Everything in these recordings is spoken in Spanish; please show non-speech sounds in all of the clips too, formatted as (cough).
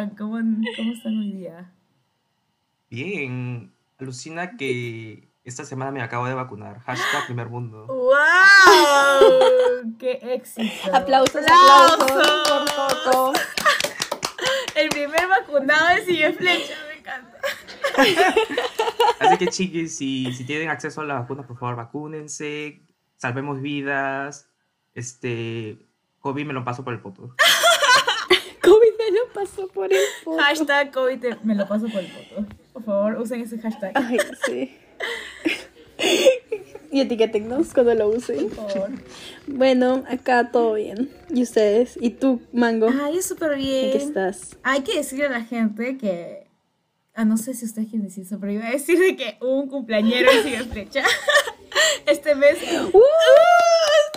están? ¿Cómo, ¿Cómo están hoy día? Bien. Alucina que esta semana me acabo de vacunar. Hashtag primer mundo. ¡Wow! ¡Qué éxito! Aplausos, aplausos, por El primer vacunado de Sigue Flecha, me encanta. Así que chiquis, si, si tienen acceso a la vacuna, por favor, vacúnense. Salvemos vidas. Este, COVID me lo paso por el poto. Paso por el poto. Hashtag COVID me lo paso por el poto. Por favor, usen ese hashtag. Ay, sí. y etiquetennos cuando lo usen. Por favor. Bueno, acá todo bien. ¿Y ustedes? ¿Y tú, Mango? Ay, súper bien. ¿En qué estás? Hay que decirle a la gente que. Ah, no sé si ustedes quieren decir eso, pero iba a decir de que un cumpleañero en Sigue Flecha. (laughs) este mes. ¡Uh!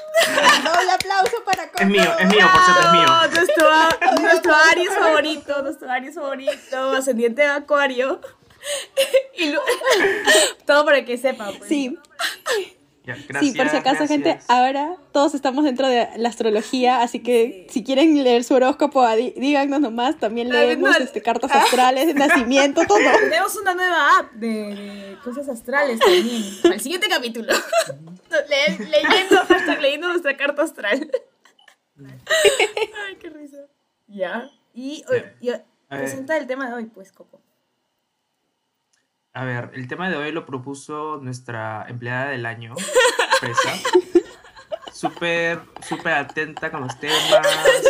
Doble aplauso para Es mío, es mío, por cierto, es mío. Nuestro, (laughs) nuestro Aries favorito, nuestro Aries favorito, ascendiente de (laughs) y lo- (laughs) todo para que sepan. Pues. Sí, Ya, sí, por si acaso, gente, ahora todos estamos dentro de la astrología, así que si quieren leer su horóscopo, dí- díganos nomás, también leemos este, cartas astrales, de (laughs) nacimiento, todo. Tenemos una nueva app de, de cosas astrales también. Para el siguiente capítulo. (laughs) Le- leyendo, hashtag leyendo nuestra carta astral. (laughs) Ay, qué risa. Ya. Y, y- y- presenta el tema de hoy, pues, Coco. A ver, el tema de hoy lo propuso nuestra empleada del año, (laughs) Fresa. Súper, súper atenta con los temas,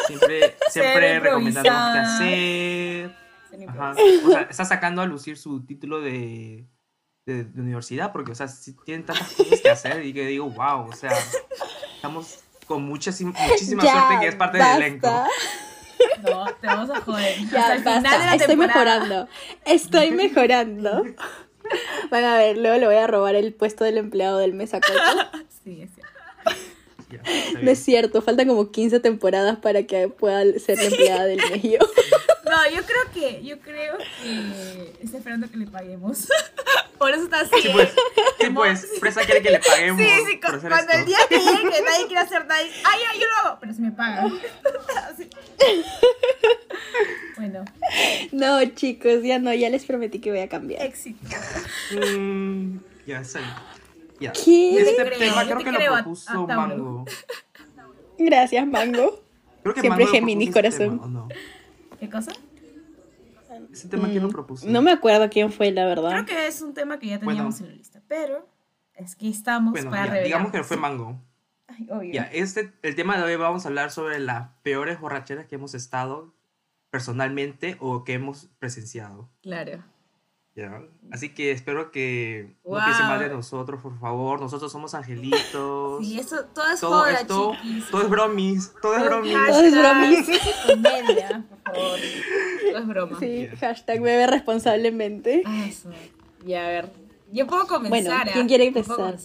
siempre, (laughs) siempre recomendando qué hacer. Ajá. O sea, está sacando a lucir su título de, de, de universidad, porque, o sea, sí tienen tantas cosas que hacer y que digo, wow, o sea, estamos con muchas, muchísima (laughs) Ya, suerte que es parte basta. del elenco. (laughs) No, te vamos a joder. Ya, Hasta el final basta. de la Estoy temporada. mejorando. Estoy (laughs) mejorando. Van a ver, luego le voy a robar el puesto del empleado del mes a Coco. (laughs) Sí, es cierto. Ya, No es cierto, faltan como 15 temporadas para que pueda ser la empleada del mes yo. No, yo creo que, yo creo que está esperando que le paguemos. (laughs) Por eso está así. Sí, pues, sí, pues, Fresa quiere que le paguemos Sí, sí, por cu- hacer cuando esto. el día que llegue, nadie quiere hacer nadie. Ay, ay, yo lo hago, pero si me pagan. (laughs) Así. (laughs) Bueno, No, chicos, ya no, ya les prometí que voy a cambiar. éxito. Mm, ya, bien. Ya. ¿Qué? Este creo, tema creo te que lo creo a- propuso a. Mango. Gracias, Mango. Creo que Siempre Mango lo ese corazón. tema, ¿o no? ¿Qué cosa? Ese tema, ¿quién lo propuso? Mm, No me acuerdo quién fue, la verdad. Creo que es un tema que ya teníamos Bueno. en la lista, pero es que estamos Bueno, para ya, revelar. digamos que fue Mango. Ay, obvio. Ya, este, el tema de hoy vamos a hablar sobre las peores borracheras que hemos estado personalmente o que hemos presenciado. Claro. ¿Ya? Así que espero que Wow. no piensen mal de nosotros, por favor. Nosotros somos angelitos. Sí, eso, todo es todo joda, esto, chiquis. todo es bromis, todo es bromis. Todo es bromis. Hashtag (laughs) Comedia, por favor. Todo es broma. Sí, Ya. hashtag bebe responsablemente. Ah, eso. Ya, a ver. Yo puedo comenzar. Bueno, ¿ah? ¿quién quiere empezar?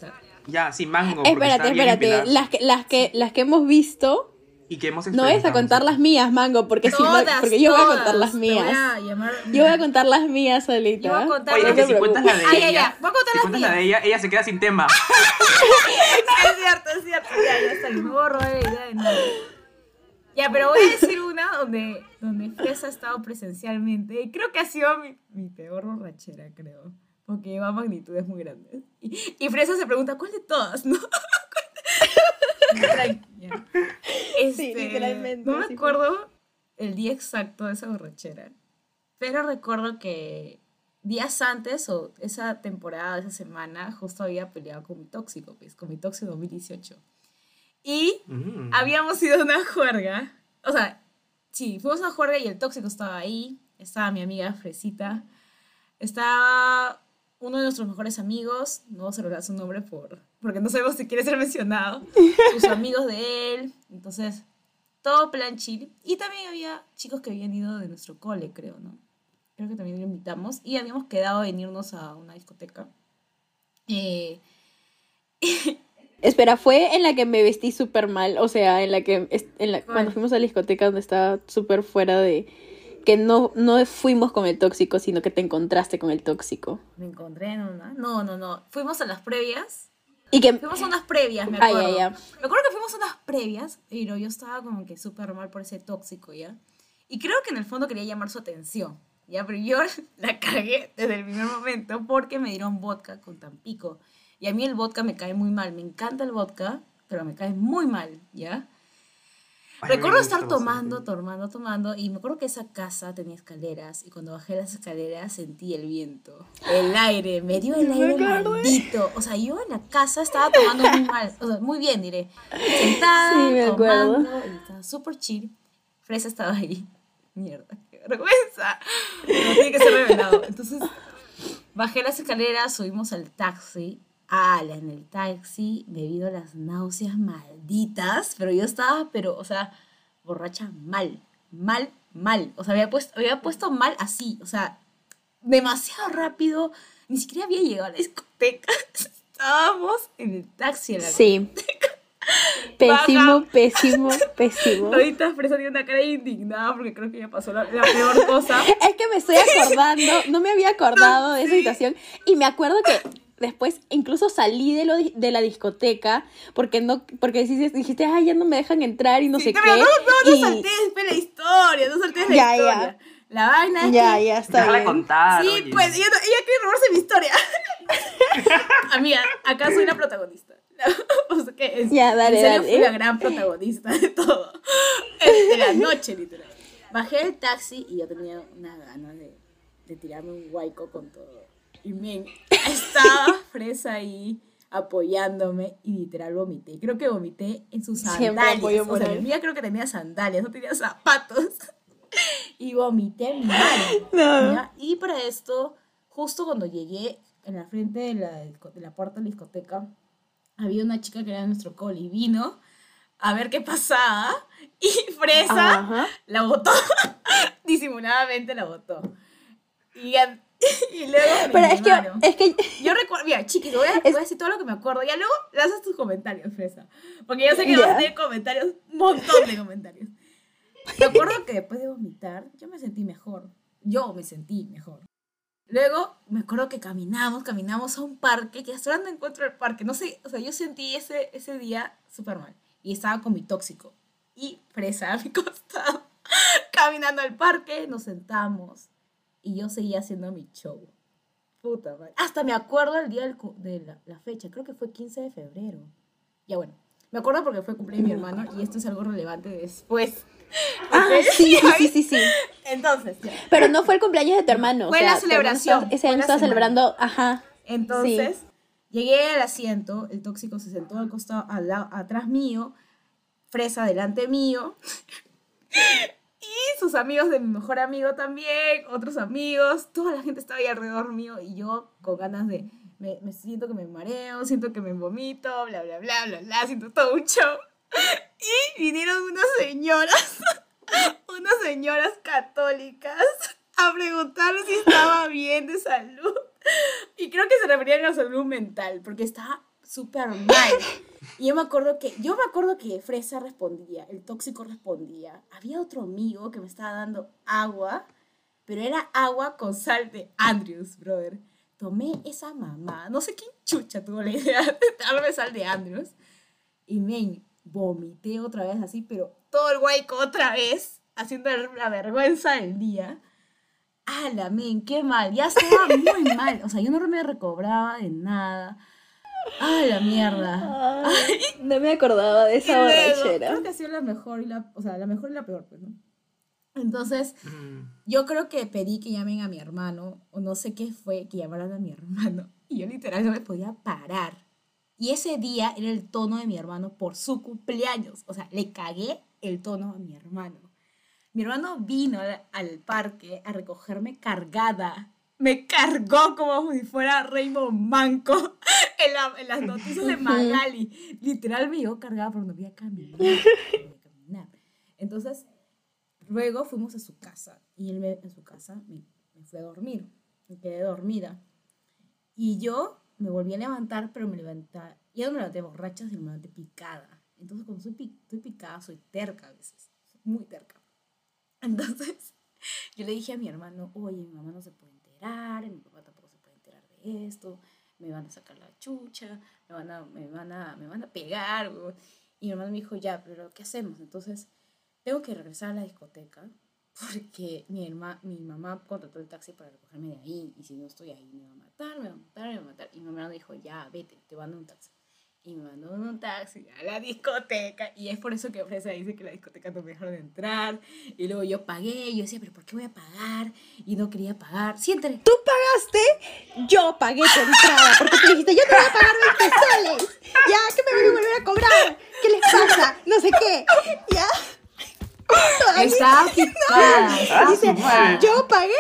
Ya, sí, Mango. Espérate, espérate. Las que, las, que, las que hemos visto, Y que hemos no es a contar las mías, Mango, porque, si no, Todas, porque yo voy a contar las voy mías. llamar- Yo voy a contar las mías solita. Yo voy a contar Oye, las es que si cuentas la de ya, ella. Voy a contar si las cuentas la de ella, ella se queda sin tema. (laughs) Es cierto, es cierto. Ya, ya está. No borro la idea de nadie. Ya, pero voy a decir una donde, donde Fresa ha estado presencialmente. Y creo que ha sido mi, mi peor borrachera, creo. Porque lleva magnitudes muy grandes. Y, y Fresa se pregunta, ¿cuál de todas? ¿No? (laughs) (laughs) Este, literalmente, No me acuerdo el día exacto de esa borrachera. Pero recuerdo que días antes o esa temporada, esa semana, justo había peleado con mi tóxico, pues, con mi tóxico 2018. Y Mm. habíamos ido a una juerga. O sea, sí, fuimos a una juerga y el tóxico estaba ahí. Estaba mi amiga Fresita. Estaba uno de nuestros mejores amigos. No vamos a su nombre por, porque no sabemos si quiere ser mencionado. (laughs) Sus amigos de él. Entonces, todo plan chill. Y también había chicos que habían ido de nuestro cole, creo, ¿no? Creo que también lo invitamos. Y habíamos quedado en irnos a una discoteca. Eh, (laughs) Espera, fue en la que me vestí súper mal, o sea, en la que, en cuando fuimos a la discoteca donde estaba súper fuera de, que no, no fuimos con el tóxico, sino que te encontraste con el tóxico. me encontré en una. No, no, no. Fuimos a las previas. Y que, Fuimos a unas previas, me Ay, acuerdo. ay, ay. Me acuerdo que fuimos a unas previas, pero yo estaba como que súper mal por ese tóxico, ¿ya? Y creo que en el fondo quería llamar su atención. Ya, pero yo (laughs) la cagué desde el primer momento porque me dieron vodka con Tampico. Y a mí el vodka me cae muy mal. Me encanta el vodka, pero me cae muy mal, ¿ya? Ay, Recuerdo estar tomando, tomando, tomando, y me acuerdo que esa casa tenía escaleras, y cuando bajé las escaleras sentí el viento, el aire, me dio el aire maldito. O sea, yo en la casa estaba tomando muy mal, o sea, muy bien, diré. Sentada, Sí, me tomando, y estaba súper chill. Fresa estaba ahí. Mierda, qué vergüenza. Pero tiene que ser revelado. Entonces, bajé las escaleras, subimos al taxi. Ala, en el taxi me vino las náuseas malditas, pero yo estaba, pero, o sea, borracha mal, mal, mal. O sea, había puesto, había puesto mal así, o sea, demasiado rápido. Ni siquiera había llegado a la discoteca. (laughs) Estábamos en el taxi. En la Sí. Pésimo, pésimo, (laughs) pésimo. Ahorita Fresa tiene una cara indignada porque creo que ya pasó la, la peor cosa. (laughs) Es que me estoy acordando, no me había acordado de esa situación y me acuerdo que después incluso salí de, lo, di- de la discoteca porque no porque dijiste, dijiste, ay, ya no me dejan entrar y no Sí, sé pero qué. no, no, no y- saltes pues, la historia, no saltes la Ya, ya. historia. La vaina es Ya, que... ya está Déjala bien. contar. Sí, oye. pues ella, no- ella quiere robarse mi historia. (laughs) Amiga, acá soy la protagonista. (laughs) o sea que es, Ya, dale, en serio dale. fui la gran protagonista de todo. de la noche, literal. Bajé el taxi y yo tenía una gana de, de tirarme un guayco con todo. Y men, (laughs) estaba fresa ahí apoyándome y literal vomité. Creo que vomité en sus sandalias. O sea, mi creo que tenía sandalias, no tenía zapatos. (laughs) y vomité. No. ¿ya? Y para esto, justo cuando llegué en la frente de la, de la puerta de la discoteca, había una chica que era nuestro coli y vino a ver qué pasaba (laughs) y Fresa Ajá. la botó, disimuladamente la botó. Y, (laughs) y luego me Pero es que, es que Yo recuerdo, mira, chiquis, voy a, voy a decir todo lo que me acuerdo. Ya luego le haces tus comentarios, Fresa. Porque yo sé que Ya. vas a tener comentarios, un montón de comentarios. Me acuerdo que después de vomitar, yo me sentí mejor. Yo me sentí mejor. Luego, me acuerdo que caminamos, caminamos a un parque, que hasta ahora no encuentro el parque. No sé, o sea, yo sentí ese, ese día súper mal. Y estaba con mi tóxico. Y Fresa a mi (laughs) costado. Caminando al parque, nos sentamos. Y yo seguía haciendo mi show. Puta madre. Hasta me acuerdo el día del de la, la fecha, creo que fue 15 de febrero. Ya bueno, me acuerdo porque fue cumpleaños de mi hermano y esto es algo relevante después. (laughs) Ah, sí, sí, sí. Entonces, ya. Pero no fue el cumpleaños de tu hermano. o Fue sea, la celebración, estaba- Ese año estaba celebrando, ajá. Entonces, llegué al asiento, el tóxico se sentó al costado, al lado, atrás mío, Fresa delante mío, y sus amigos de mi mejor amigo también, otros amigos, toda la gente estaba ahí alrededor mío y yo con ganas de, me, me siento que me mareo, siento que me vomito, bla, bla, bla, bla, bla, siento todo un show. (laughs) Y vinieron unas señoras, (laughs) unas señoras católicas a preguntar si estaba bien de salud. Y creo que se referían a salud mental, porque estaba súper mal. Y yo me acuerdo que, yo me acuerdo que Fresa respondía, el tóxico respondía. Había otro amigo que me estaba dando agua, pero era agua con sal de Andrews, brother. Tomé esa mamá, no sé quién chucha tuvo la idea de darme sal de Andrews. Y me vomité otra vez así, pero todo el guayco otra vez, haciendo la vergüenza del día. ¡Hala, men! ¡Qué mal! Ya estaba muy mal. O sea, yo no me recobraba de nada. ¡Ay, la mierda! Ay, no me acordaba de esa borrachera. creo que ha sido la mejor y la, o sea, la mejor y la peor, pues, ¿no? Entonces, Mm. yo creo que pedí que llamen a mi hermano, o no sé qué fue, que llamaran a mi hermano. Y yo literal no me podía parar. Y ese día era el tono de mi hermano por su cumpleaños. O sea, le cagué el tono a mi hermano. Mi hermano vino al, al parque a recogerme cargada. Me cargó como si fuera Rainbow Manco (laughs) en, la- en las noticias de Magali. Literal me llevó cargada porque no podía caminar. Entonces, luego fuimos a su casa. Y él me- en su casa me, me fue a dormir. Me quedé dormida. Y yo me volví a levantar, pero me levanté, ya no me levanté borracha, sino me levanté picada. Entonces, cuando soy, estoy picada, soy terca a veces, soy muy terca. Entonces, (laughs) yo le dije a mi hermano, oye, mi mamá no se puede mi papá tampoco se puede enterar de esto, me van a sacar la chucha, me van a, me van a, me van a pegar. weón". Y mi hermano me dijo, ya, pero ¿qué hacemos? Entonces, tengo que regresar a la discoteca. porque mi, herma, mi mamá contrató el taxi para recogerme de ahí y si no estoy ahí me va a matar, me va a matar, me va a matar. Y mi mamá dijo, ya, vete, te mando un taxi. Y me mandó en un taxi a la discoteca. Y es por eso que Fresa dice que la discoteca no me dejaron entrar. Y luego yo pagué. Y yo decía, ¿pero por qué voy a pagar? Y no quería pagar. Siéntale. ¿Tú pagaste? Yo pagué tu entrada. Porque tú dijiste, yo te voy a pagar 20 soles. Ya, que me voy a volver a cobrar. ¿Qué les pasa? No sé qué. Ya. Picada. Su picada. madre. Yo pagué.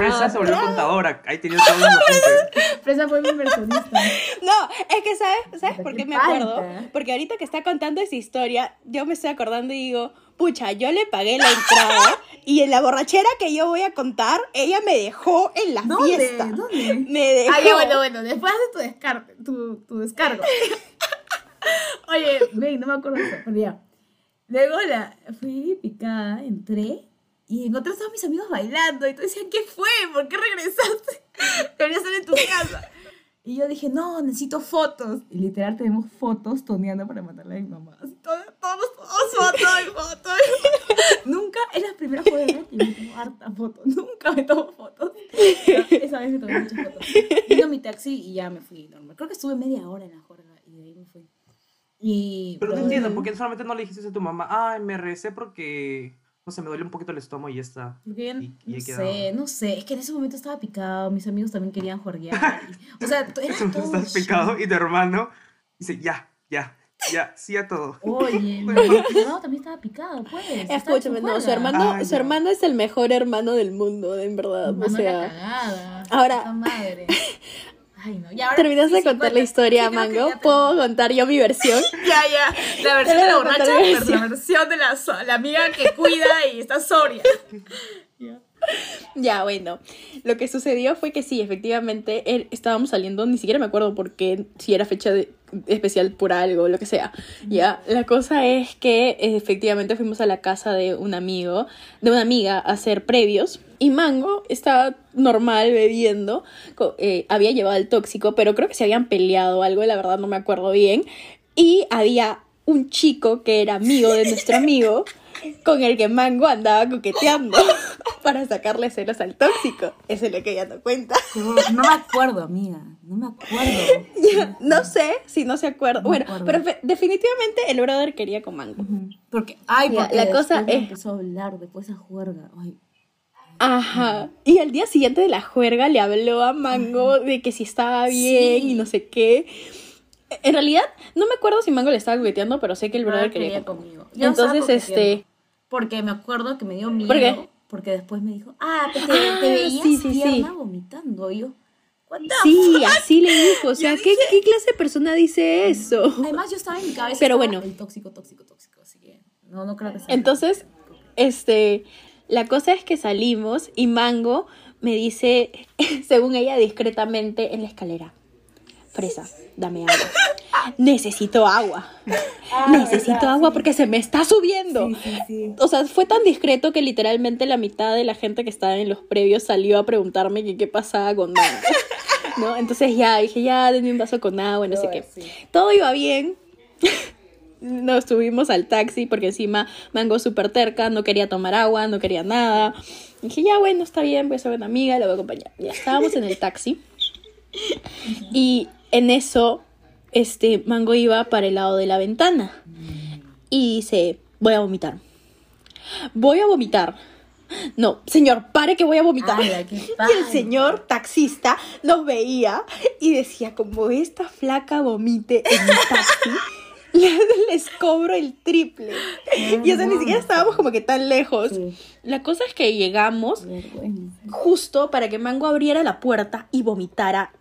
Fresa se volvió contadora. Ahí tenía todos los apuntes. (laughs) Fresa fue mi inversionista. No, es que ¿sabes, ¿sabes por qué me falta? acuerdo? Porque ahorita que está contando esa historia, yo me estoy acordando y digo, pucha, yo le pagué la entrada y en la borrachera que yo voy a contar, ella me dejó en la ¿Dónde? fiesta. ¿Dónde? Me dejó. Ah, ya, bueno, bueno, después haces tu, descar tu, tu descargo. (laughs) Oye, ven, no me acuerdo de eso, pero ya. Luego la, fui picada, entré y encontré a todos mis amigos bailando y todos decían, ¿qué fue? ¿Por qué regresaste? (laughs) Deberías estar en tu casa. Y yo dije, no, necesito fotos. Y literal tenemos fotos toneando para matarle a mi mamá. Todos, todos, todos fotos y fotos. (laughs) Nunca, es la primera juega que me tomo harta fotos. Nunca me tomo fotos. Esa vez me tomé muchas fotos. Vino mi taxi y ya me fui normal. Creo que estuve media hora en la juerga y de ahí me fui. Y, Pero no entiendo, ¿por qué solamente no le dijiste a tu mamá? Ay, me recé porque, no sé, me duele un poquito el estómago y ya está. Y- y no sé, no sé. Es que en ese momento estaba picado. Mis amigos también querían juerguear. y- o sea, (laughs) era todo Estás picado y tu hermano dice, ya, ya, ya, sí a todo. Oye, mi hermano mi hermano también estaba picado, pues. Escúchame, no, su hermano, Ay, su no. hermano es el mejor hermano del mundo, en verdad. Mi O sea, cagada. ahora- puta madre. (laughs) Ay, no. Y ahora, terminaste sí, de sí, contar la historia, Sí, Mango. ¿Puedo contar yo mi versión? (laughs) Ya, ya. La versión de la borracha, versión. la versión de la, so- la amiga que cuida y está sobria. (laughs) Ya. (laughs) Ya, bueno. Lo que sucedió fue que sí, efectivamente, él, estábamos saliendo, ni siquiera me acuerdo por qué, si era fecha de- especial por algo, lo que sea. Ya, la cosa es que efectivamente fuimos a la casa de un amigo, de una amiga, a hacer previos. Y Mango estaba normal bebiendo, eh, había llevado el tóxico, pero creo que se habían peleado o algo, la verdad no me acuerdo bien. Y había un chico que era amigo de nuestro (laughs) amigo, con el que Mango andaba coqueteando (laughs) para sacarle celos al tóxico. Eso es lo que ella no cuenta. No me acuerdo, amiga. No me acuerdo. (laughs) No sé si no se acuerda. No bueno, acuerdo. pero definitivamente el brother quería con Mango. Porque, ay, Ya, la cosa es- empezó a hablar después de esa juerga. Ay, Ajá. Y al día siguiente de la juerga le habló a Mango de que si estaba bien Sí. y no sé qué. En realidad, no me acuerdo si Mango le estaba coqueteando, pero sé que el brother brother quería quería con conmigo. Yo Entonces, este. Porque me acuerdo que me dio miedo. ¿Por qué? Porque después me dijo, ah, te, te, Ah, te veías sí, sí, sí. tierna vomitando. Y yo, Sí, así le dijo. O (laughs) sea, ¿qué, ¿qué clase de persona dice eso? Además, yo estaba en mi cabeza. Pero bueno. El tóxico, tóxico, tóxico. Así que no, no creo que sea. Entonces, este, la cosa es que salimos y Mango me dice, (laughs) según ella discretamente en la escalera, Fresa, dame agua. Necesito agua. Necesito agua porque se me está subiendo. Sí, sí, sí. O sea, fue tan discreto que literalmente la mitad de la gente que estaba en los previos salió a preguntarme que qué pasaba con Mango. ¿No? Entonces ya dije, ya, denme un vaso con agua, no sé qué. Todo iba bien. (laughs) Nos subimos al taxi porque encima Mango súper terca, no quería tomar agua, no quería nada. dije, ya bueno, está bien, voy a ser una amiga, la voy a acompañar. Ya estábamos en el taxi. Y en eso, este, Mango iba para el lado de la ventana. Y dice, voy a vomitar. Voy a vomitar. No, señor, pare que voy a vomitar. (laughs) Y el señor taxista nos veía y decía, como esta flaca vomite en mi taxi, (laughs) les, cobro el triple. Y o sea, ni siquiera estábamos como que tan lejos. Sí. La cosa es que llegamos justo para que Mango abriera la puerta y vomitara.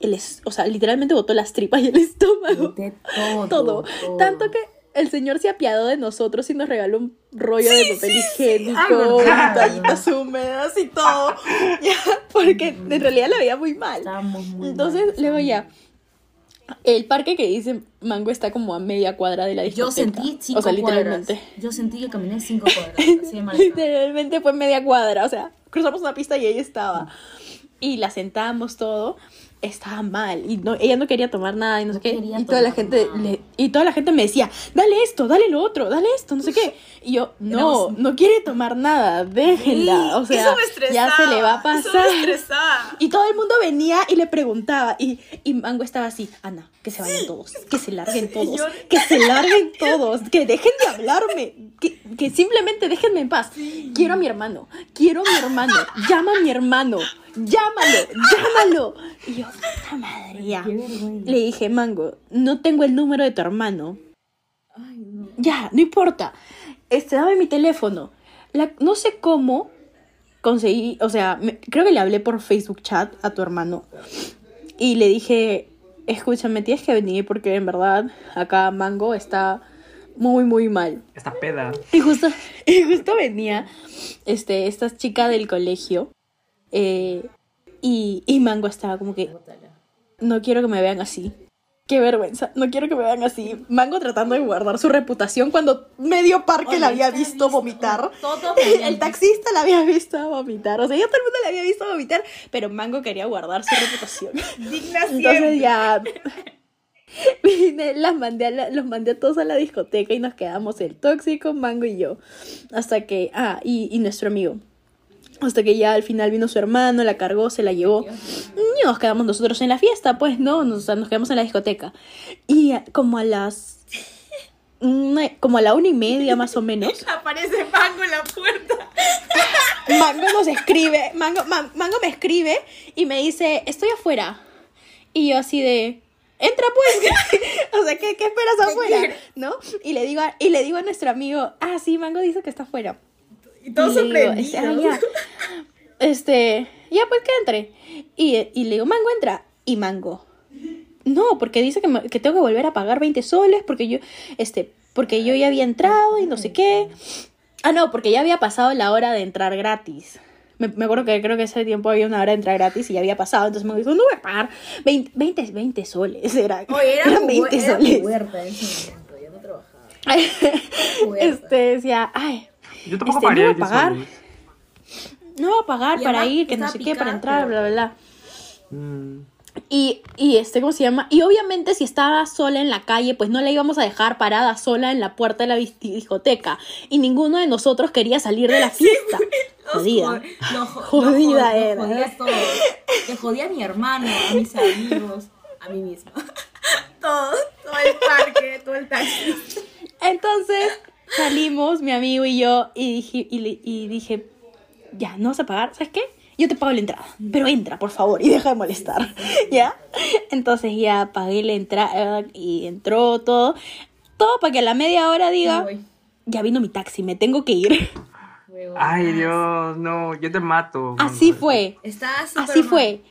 El es- o sea, literalmente botó las tripas y el (laughs) estómago. Boté todo, Todo. todo. Tanto que el señor se apiadó de nosotros y nos regaló un rollo de papel higiénico, Ay, verdad. toallitas húmedas y todo. (laughs) Ya, porque en realidad la veía muy mal. Muy Entonces, mal, luego ya. El parque que dice Mango está como a media cuadra de la Yo discoteca. sentí cinco O sea, cuadras. literalmente. Yo sentí que caminé cinco cuadras. De. (laughs) Literalmente fue media cuadra, o sea, cruzamos una pista y ahí estaba. Y la sentamos todo. Estaba mal y no, ella no quería tomar nada y no, sé qué. Y toda la gente le- y toda la gente me decía, dale esto, dale lo otro, dale esto, no sé qué. Y yo, no, no quiere tomar nada, déjenla. O sea, ya se le va a pasar. Y todo el mundo venía y le preguntaba. Y, y Mango estaba así, Ana, que se vayan todos, que se larguen (laughs) todos, que se larguen todos, que dejen de hablarme, que, que simplemente déjenme en paz. Quiero a mi hermano, quiero a mi hermano, llama a mi hermano, llámalo, llámalo. Y yo, puta madre, ya. Le dije, Mango, no tengo el número de tu hermano. Ay, no. Ya, no importa. Este, dame mi teléfono. La- no sé cómo conseguí, o sea, me- creo que le hablé por Facebook chat a tu hermano y le dije, escúchame, tienes que venir porque en verdad acá Mango está muy, muy mal. Esta peda. Y justo, (laughs) y justo venía este, esta chica del colegio eh, y, y Mango estaba como que, no quiero que me vean así. Qué vergüenza, no quiero que me vean así. Mango tratando de guardar su reputación cuando medio parque Oye, la había visto visto, vomitar. (laughs) todo El taxista la había visto vomitar. O sea, ya todo el mundo la había visto vomitar, pero Mango quería guardar su reputación. (laughs) Digna (laughs) Entonces ya vine, las mandé a la- los mandé a todos a la discoteca y nos quedamos el tóxico, Mango y yo. Hasta que, ah, y, y nuestro amigo. Hasta que ya al final vino su hermano, la cargó, se la llevó. Y nos quedamos nosotros en la fiesta, pues no, nos, nos quedamos en la discoteca. Y como a las... una- como a la una y media más o menos, (laughs) Aparece Mango en la puerta. (laughs) Mango nos escribe, Mango, Ma- Mango me escribe y me dice, estoy afuera. Y yo así de, entra pues. (laughs) o sea, ¿qué, qué esperas afuera? ¿No? Y le, digo a, y le digo a nuestro amigo, ah, sí, Mango dice que está afuera. Y digo, sorprendidos. este, ah, ya. Este, ya pues que entre. Y, y le digo, Mango, entra. Y Mango, no, porque dice que, me- que tengo que volver a pagar 20 soles porque yo, este, porque yo ya había entrado y no sé qué. Ah, no, porque ya había pasado la hora de entrar gratis. Me, me acuerdo que creo que ese tiempo había una hora de entrar gratis y ya había pasado. Entonces me dijo, no voy a pagar 20, 20, 20 soles. Era, Oye, era, eran mu- 20 era soles. en ese momento, ya no trabajaba. (laughs) Este decía, ay, Yo tampoco Este, pagaría no voy a 20 pagar. no voy a pagar Y para ir, que no sé qué, para entrar, bla, bla, bla. Mm. Y, y este, ¿cómo se llama? Y obviamente si estaba sola en la calle, pues no la íbamos a dejar parada sola en la puerta de la dis- discoteca. Y ninguno de nosotros quería salir de la (laughs) fiesta. Los Jodida. (laughs) Jodida era. Los jodía a todos. Que jodía a mi hermano, a mis amigos, a mí misma. (laughs) Todo, todo el parque, todo el taxi. Entonces salimos, mi amigo y yo, y dije, y, le- y dije, ya, no vas a pagar, ¿sabes qué? Yo te pago la entrada, pero entra, por favor, y deja de molestar, (laughs) ¿ya? Entonces ya pagué la entrada y entró todo, todo para que a la media hora diga, ya vino mi taxi, me tengo que ir. Ay, Dios, no, yo te mato. Así fue, así mal. fue.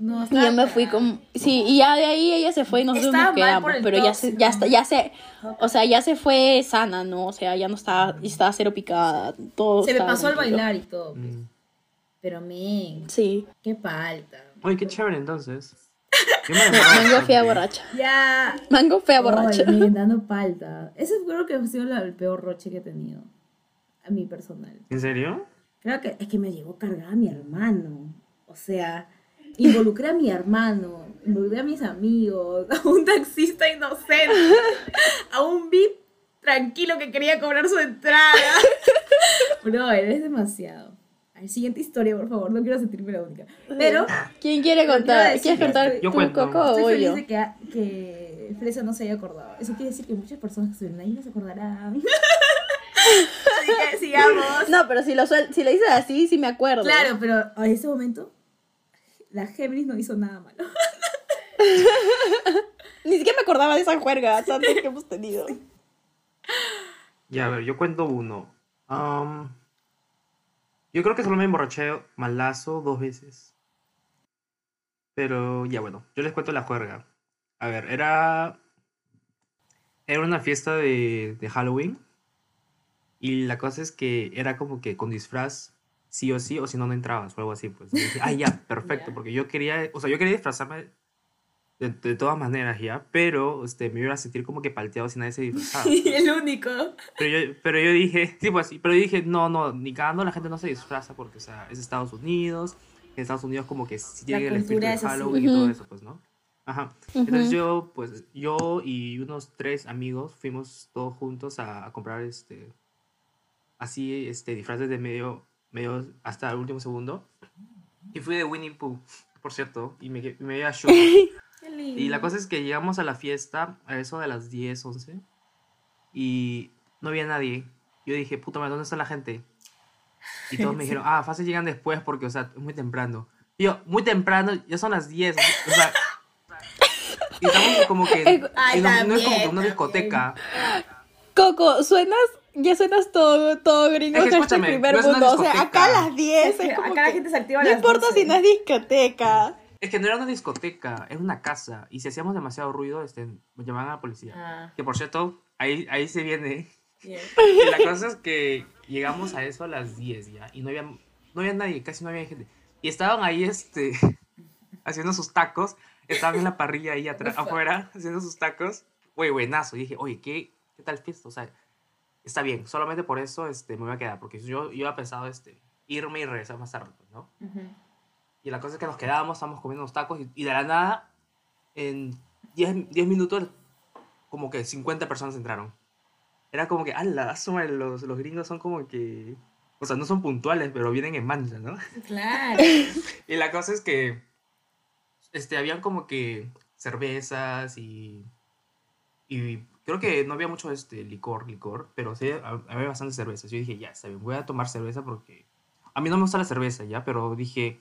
No, Y yo me fui con... Sí, y ya de ahí ella se fue y nosotros Estaba nos mal quedamos, por el pero ya se, ya, está, ya se... O sea, ya se fue sana, ¿no? O sea, ya no estaba, estaba cero picada, todo Se me pasó al bailar y todo. pues. Mm. Pero, men, Sí. qué falta. Oye, qué chévere entonces. (laughs) Mango fea borracha. Ya. Mango fea borracha. Ay, men, (laughs) dando palta. Ese creo que ha sido la- el peor roche que he tenido. A mí personal. ¿En serio? Creo que es que me llegó cargada mi hermano. O sea, involucré a mi hermano, involucré a mis amigos, (laughs) a un taxista inocente, a un VIP tranquilo que quería cobrar su entrada. Bro, es demasiado. A ver, siguiente historia, por favor. No quiero sentirme la única. Pero ¿Quién quiere contar? ¿Quieres contar estoy- yo tú, cuento. Coco, o estoy feliz yo? de que, que Fresa no se haya acordado. Eso quiere decir que muchas personas que estuvieron ahí no se acordarán. (laughs) Así que sigamos. No, pero si lo, suel- si lo dices así, sí me acuerdo. Claro, pero a ese momento la Géminis no hizo nada malo. (laughs) Ni siquiera me acordaba de esa juerga tanto que hemos tenido. Ya, a ver, yo cuento uno. Am, yo creo que solo me emborraché malazo dos veces. Pero ya bueno, yo les cuento la juerga. A ver, era. Era una fiesta de, de Halloween. Y la cosa es que era como que con disfraz, sí o sí, o si no, no entrabas o algo así. Pues dije, (laughs) ah, ya, perfecto. Ya. Porque yo quería, o sea, yo quería disfrazarme de, de todas maneras ya, pero este, me iba a sentir como que palteado si nadie se disfrazaba. (laughs) el único. Pero yo, pero yo dije, (laughs) sí, pues pero yo dije, no, no, ni cagando la gente no se disfraza porque, o sea, es Estados Unidos, en Estados Unidos como que sí La tienen el espíritu de. Halloween y todo eso, pues, ¿no? Ajá. Ujú. Entonces yo, pues, yo y unos tres amigos fuimos todos juntos a, a comprar este, así, este, disfraces de medio, medio hasta el último segundo. Y fui de Winnie Pooh, por cierto, y me, y me (laughs) lindo. Y la cosa es que llegamos a la fiesta a eso de las 10, 11 y no había nadie. Yo dije, puta madre, ¿dónde está la gente? Y todos me (laughs) dijeron, ah, fácil llegan después porque, o sea, es muy temprano. Y yo, muy temprano, ya son las 10, o sea... Y estamos como que... (laughs) Ay, y no, no es como que también, una discoteca. Coco, suenas, ya suenas todo, todo gringo, Es que escúchame, primer no es una mundo. O sea, acá a las 10 Es que es como acá la que- gente se activa a No las importa 12. si no es discoteca. Es que no era una discoteca, era una casa. Y si hacíamos demasiado ruido, este, llamaban a la policía. Ah, Que por cierto, ahí, ahí se viene bien. (laughs) Y la cosa es que llegamos a eso a las 10 ya. Y no había, no había nadie, casi no había gente. Y estaban ahí, este, (laughs) haciendo sus tacos. Estaban en la parrilla ahí atrás, (laughs) afuera, haciendo sus tacos. Güey, buenazo. Y dije, oye, ¿qué, ¿qué tal fiesta? O sea, está bien. Solamente por eso este, me voy a quedar. Porque yo, yo había pensado este, irme y regresar más tarde, pues, ¿no? Ujú. Y la cosa es que nos quedábamos, estábamos comiendo los tacos. Y, y de la nada, en 10, 10 minutos, como que 50 personas entraron. Era como que, ala, los, los gringos son como que. O sea, no son puntuales, pero vienen en mancha, ¿no? (laughs) Claro. Y la cosa es que. Este, habían como que cervezas y. Y creo que no había mucho este licor, licor, pero sí ha- había bastantes cervezas. Yo dije, ya, está bien, voy a tomar cerveza porque. A mí no me gusta la cerveza, ya, pero dije,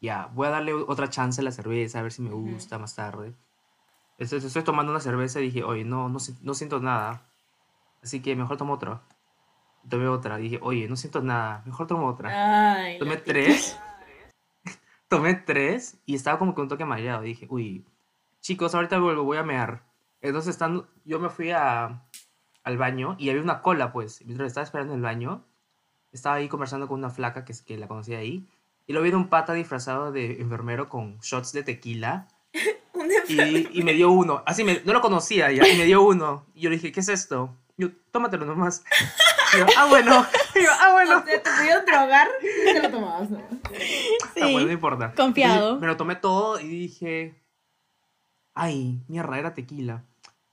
ya, voy a darle otra chance a la cerveza, a ver si me gusta más tarde. Entonces estoy tomando una cerveza y dije, oye, no, no, no siento nada. Así que mejor tomo otra. Tomé otra. Dije, oye, no siento nada. Mejor tomo otra. Ay, Tomé tres. (laughs) Tomé tres y estaba como que un toque mareado. Dije, uy, chicos, ahorita vuelvo, voy a mear. Entonces estando, yo me fui a, al baño y había una cola, pues. Mientras estaba esperando en el baño, estaba ahí conversando con una flaca que, es- que la conocía ahí. Y lo vi de un pata disfrazado de enfermero con shots de tequila. (laughs) Y, y me dio uno. Así, me, no lo conocía ya. Y me dio uno. Y yo le dije, ¿qué es esto? Y yo, tómatelo nomás. Y yo, ah, bueno. (laughs) Y yo, ah, bueno. O sea, te pudieron drogar y te lo tomabas, ¿no? Sí. Ah, bueno, no importa. Confiado. Entonces, me lo tomé todo y dije, ay, mierda, era tequila.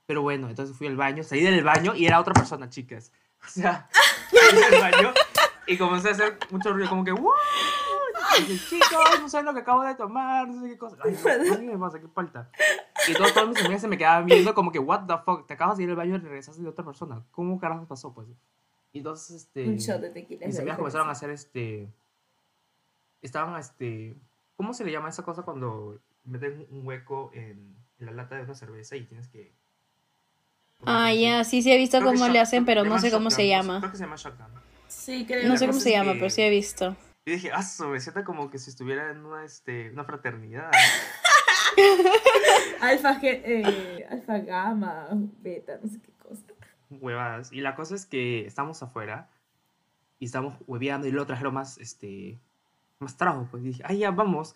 Pero bueno, entonces fui al baño, salí del baño y era otra persona, chicas. (laughs) O sea, salí del baño y comencé a hacer mucho ruido, como que, ¡wow! Chicos, no saben lo que acabo de tomar, no sé qué cosa. Ay, no, ¿qué me pasa? ¿Qué falta? Y todos, todas mis amigas se me quedaban viendo como que, what the fuck, te acabas de ir al baño y regresaste de otra persona. ¿Cómo carajo pasó, pues? Y entonces, este... Un shot de tequila. Mis amigas comenzaron a hacer este. Estaban este. ¿Cómo se le llama esa cosa cuando meten un hueco en, en la lata de una cerveza y tienes que. Ah, ya, sí, sí he visto Creo cómo le hacen, pero no sé cómo shotgun, se llama. Creo que se llama shotgun. Sí, creo. No sé cómo se llama, que- pero sí he visto. Y dije, ah, me siento como que si estuviera en una, este, una fraternidad. (laughs) Alfa, eh, alfa, gamma, beta, no sé qué cosa. Huevadas. Y la cosa es que estamos afuera y estamos hueveando y luego trajeron más, este, más trago. Pues y dije, ay, ya, vamos.